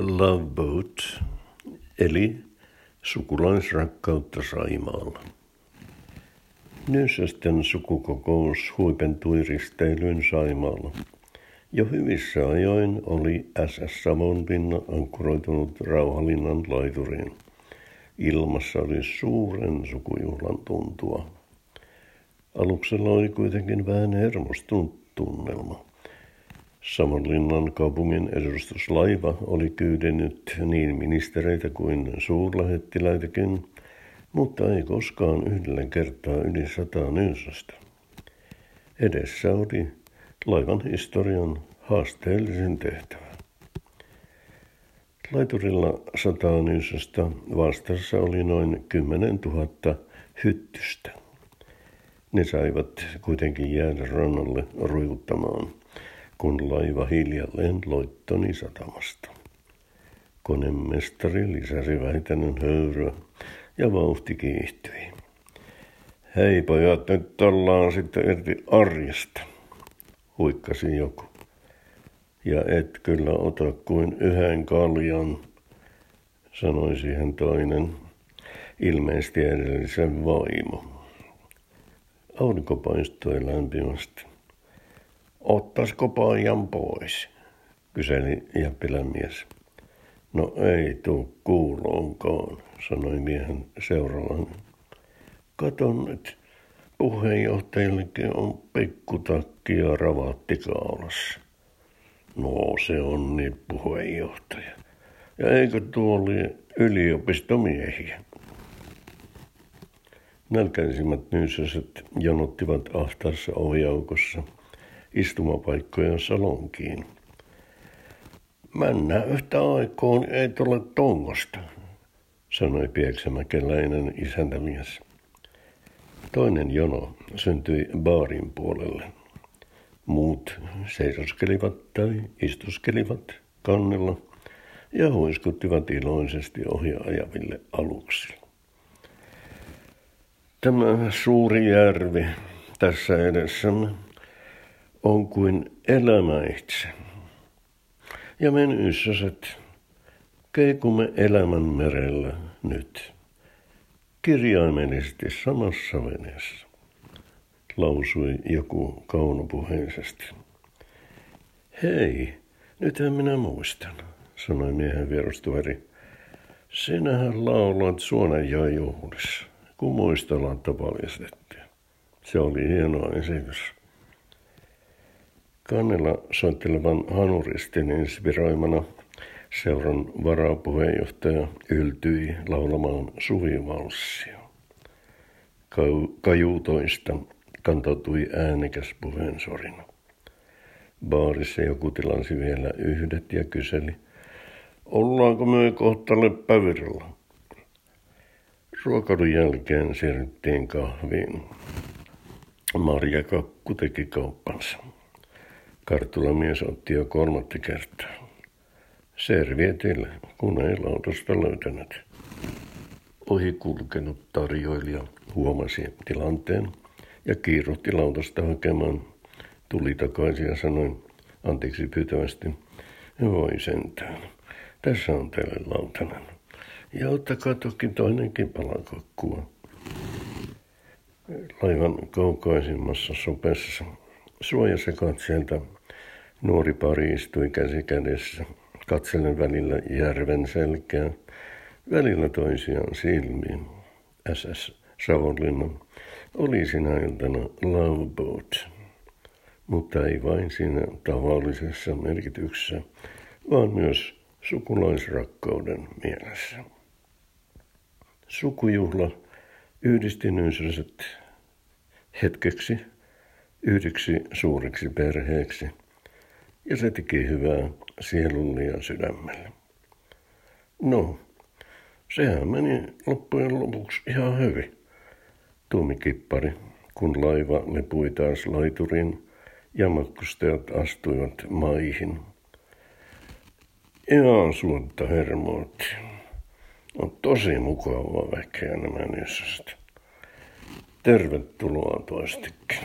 Love Boat, eli sukulaisrakkautta Saimaalla. Nysösten sukukokous huipentui risteilyyn Saimaalla. Jo hyvissä ajoin oli SS Savonlinna ankkuroitunut rauhalinnan laituriin. Ilmassa oli suuren sukujuhlan tuntua. Aluksella oli kuitenkin vähän hermostunut tunnelma. Savonlinnan kaupungin edustuslaiva oli kyydennyt niin ministereitä kuin suurlähettiläitäkin, mutta ei koskaan yhdellä kertaa yli sata nyysästä. Edessä oli laivan historian haasteellisin tehtävä. Laiturilla sata nyysästä vastassa oli noin 10 000 hyttystä. Ne saivat kuitenkin jäädä rannalle ruikuttamaan kun laiva hiljalleen loittoni satamasta. Konemestari lisäsi väitännön höyryä ja vauhti kiihtyi. Hei pojat, nyt ollaan sitten irti arjesta, huikkasi joku. Ja et kyllä ota kuin yhden kaljan, sanoi siihen toinen, ilmeisesti edellisen vaimo. Aurinko paistoi lämpimästi. Ottaisiko pojan pois? kyseli jäppilän mies. No ei tuu kuuloonkaan, sanoi miehen seuraavan. Katon nyt, puheenjohtajillekin on pikkutakki ja ravatti kaulassa. No se on niin puheenjohtaja. Ja eikö tuo oli yliopistomiehiä? Nälkäisimmät nyysäset janottivat ahtaassa ohjaukossa – istumapaikkoja salonkiin. Männä yhtä aikoon ei tule tongosta, sanoi pieksämäkeläinen isäntämies. Toinen jono syntyi baarin puolelle. Muut seisoskelivat tai istuskelivat kannella ja huiskuttivat iloisesti ohi ajaville aluksille. Tämä suuri järvi tässä edessämme on kuin elämä itse. Ja me yssäset keikumme elämän merellä nyt, kirjaimellisesti samassa veneessä, lausui joku kaunopuheisesti. Hei, nythän minä muistan, sanoi miehen vierustuveri. Sinähän laulat Suonenjoen juhlissa, kun muistelantta paljastettiin. Se oli hieno esitys. Kannella soittelevan Hanuristin inspiroimana seuran varapuheenjohtaja yltyi laulamaan suvivalssia. Kajuutoista kantautui äänekäs puheensorina. Baarissa joku tilansi vielä yhdet ja kyseli, ollaanko me kohta leppävirralla? Ruokailun jälkeen siirryttiin kahviin. Marja Kakku teki kauppansa. Karttulamies otti jo kolmatta kertaa. Servietillä, kun ei lautosta löytänyt. Ohi kulkenut tarjoilija huomasi tilanteen ja kiiruhti lautasta hakemaan. Tuli takaisin ja sanoi anteeksi pyytävästi. Voi sentään. Tässä on teille lautanen. Ja ottakaa toki toinenkin palakakkua. Laivan kaukaisimmassa sopessa suojasi katseelta Nuori pari istui käsi kädessä, katsellen välillä järven selkää, välillä toisiaan silmiin. SS Savonlinna oli sinä iltana Love Boat, mutta ei vain siinä tavallisessa merkityksessä, vaan myös sukulaisrakkauden mielessä. Sukujuhla yhdisti nyysäset hetkeksi yhdeksi suureksi perheeksi – ja se teki hyvää sielulle ja sydämelle. No, sehän meni loppujen lopuksi ihan hyvin, tuomi kippari, kun laiva lepui taas laiturin ja matkustajat astuivat maihin. Ihan suotta hermoitti. On tosi mukavaa väkeä nämä nyssästä. Tervetuloa toistikin.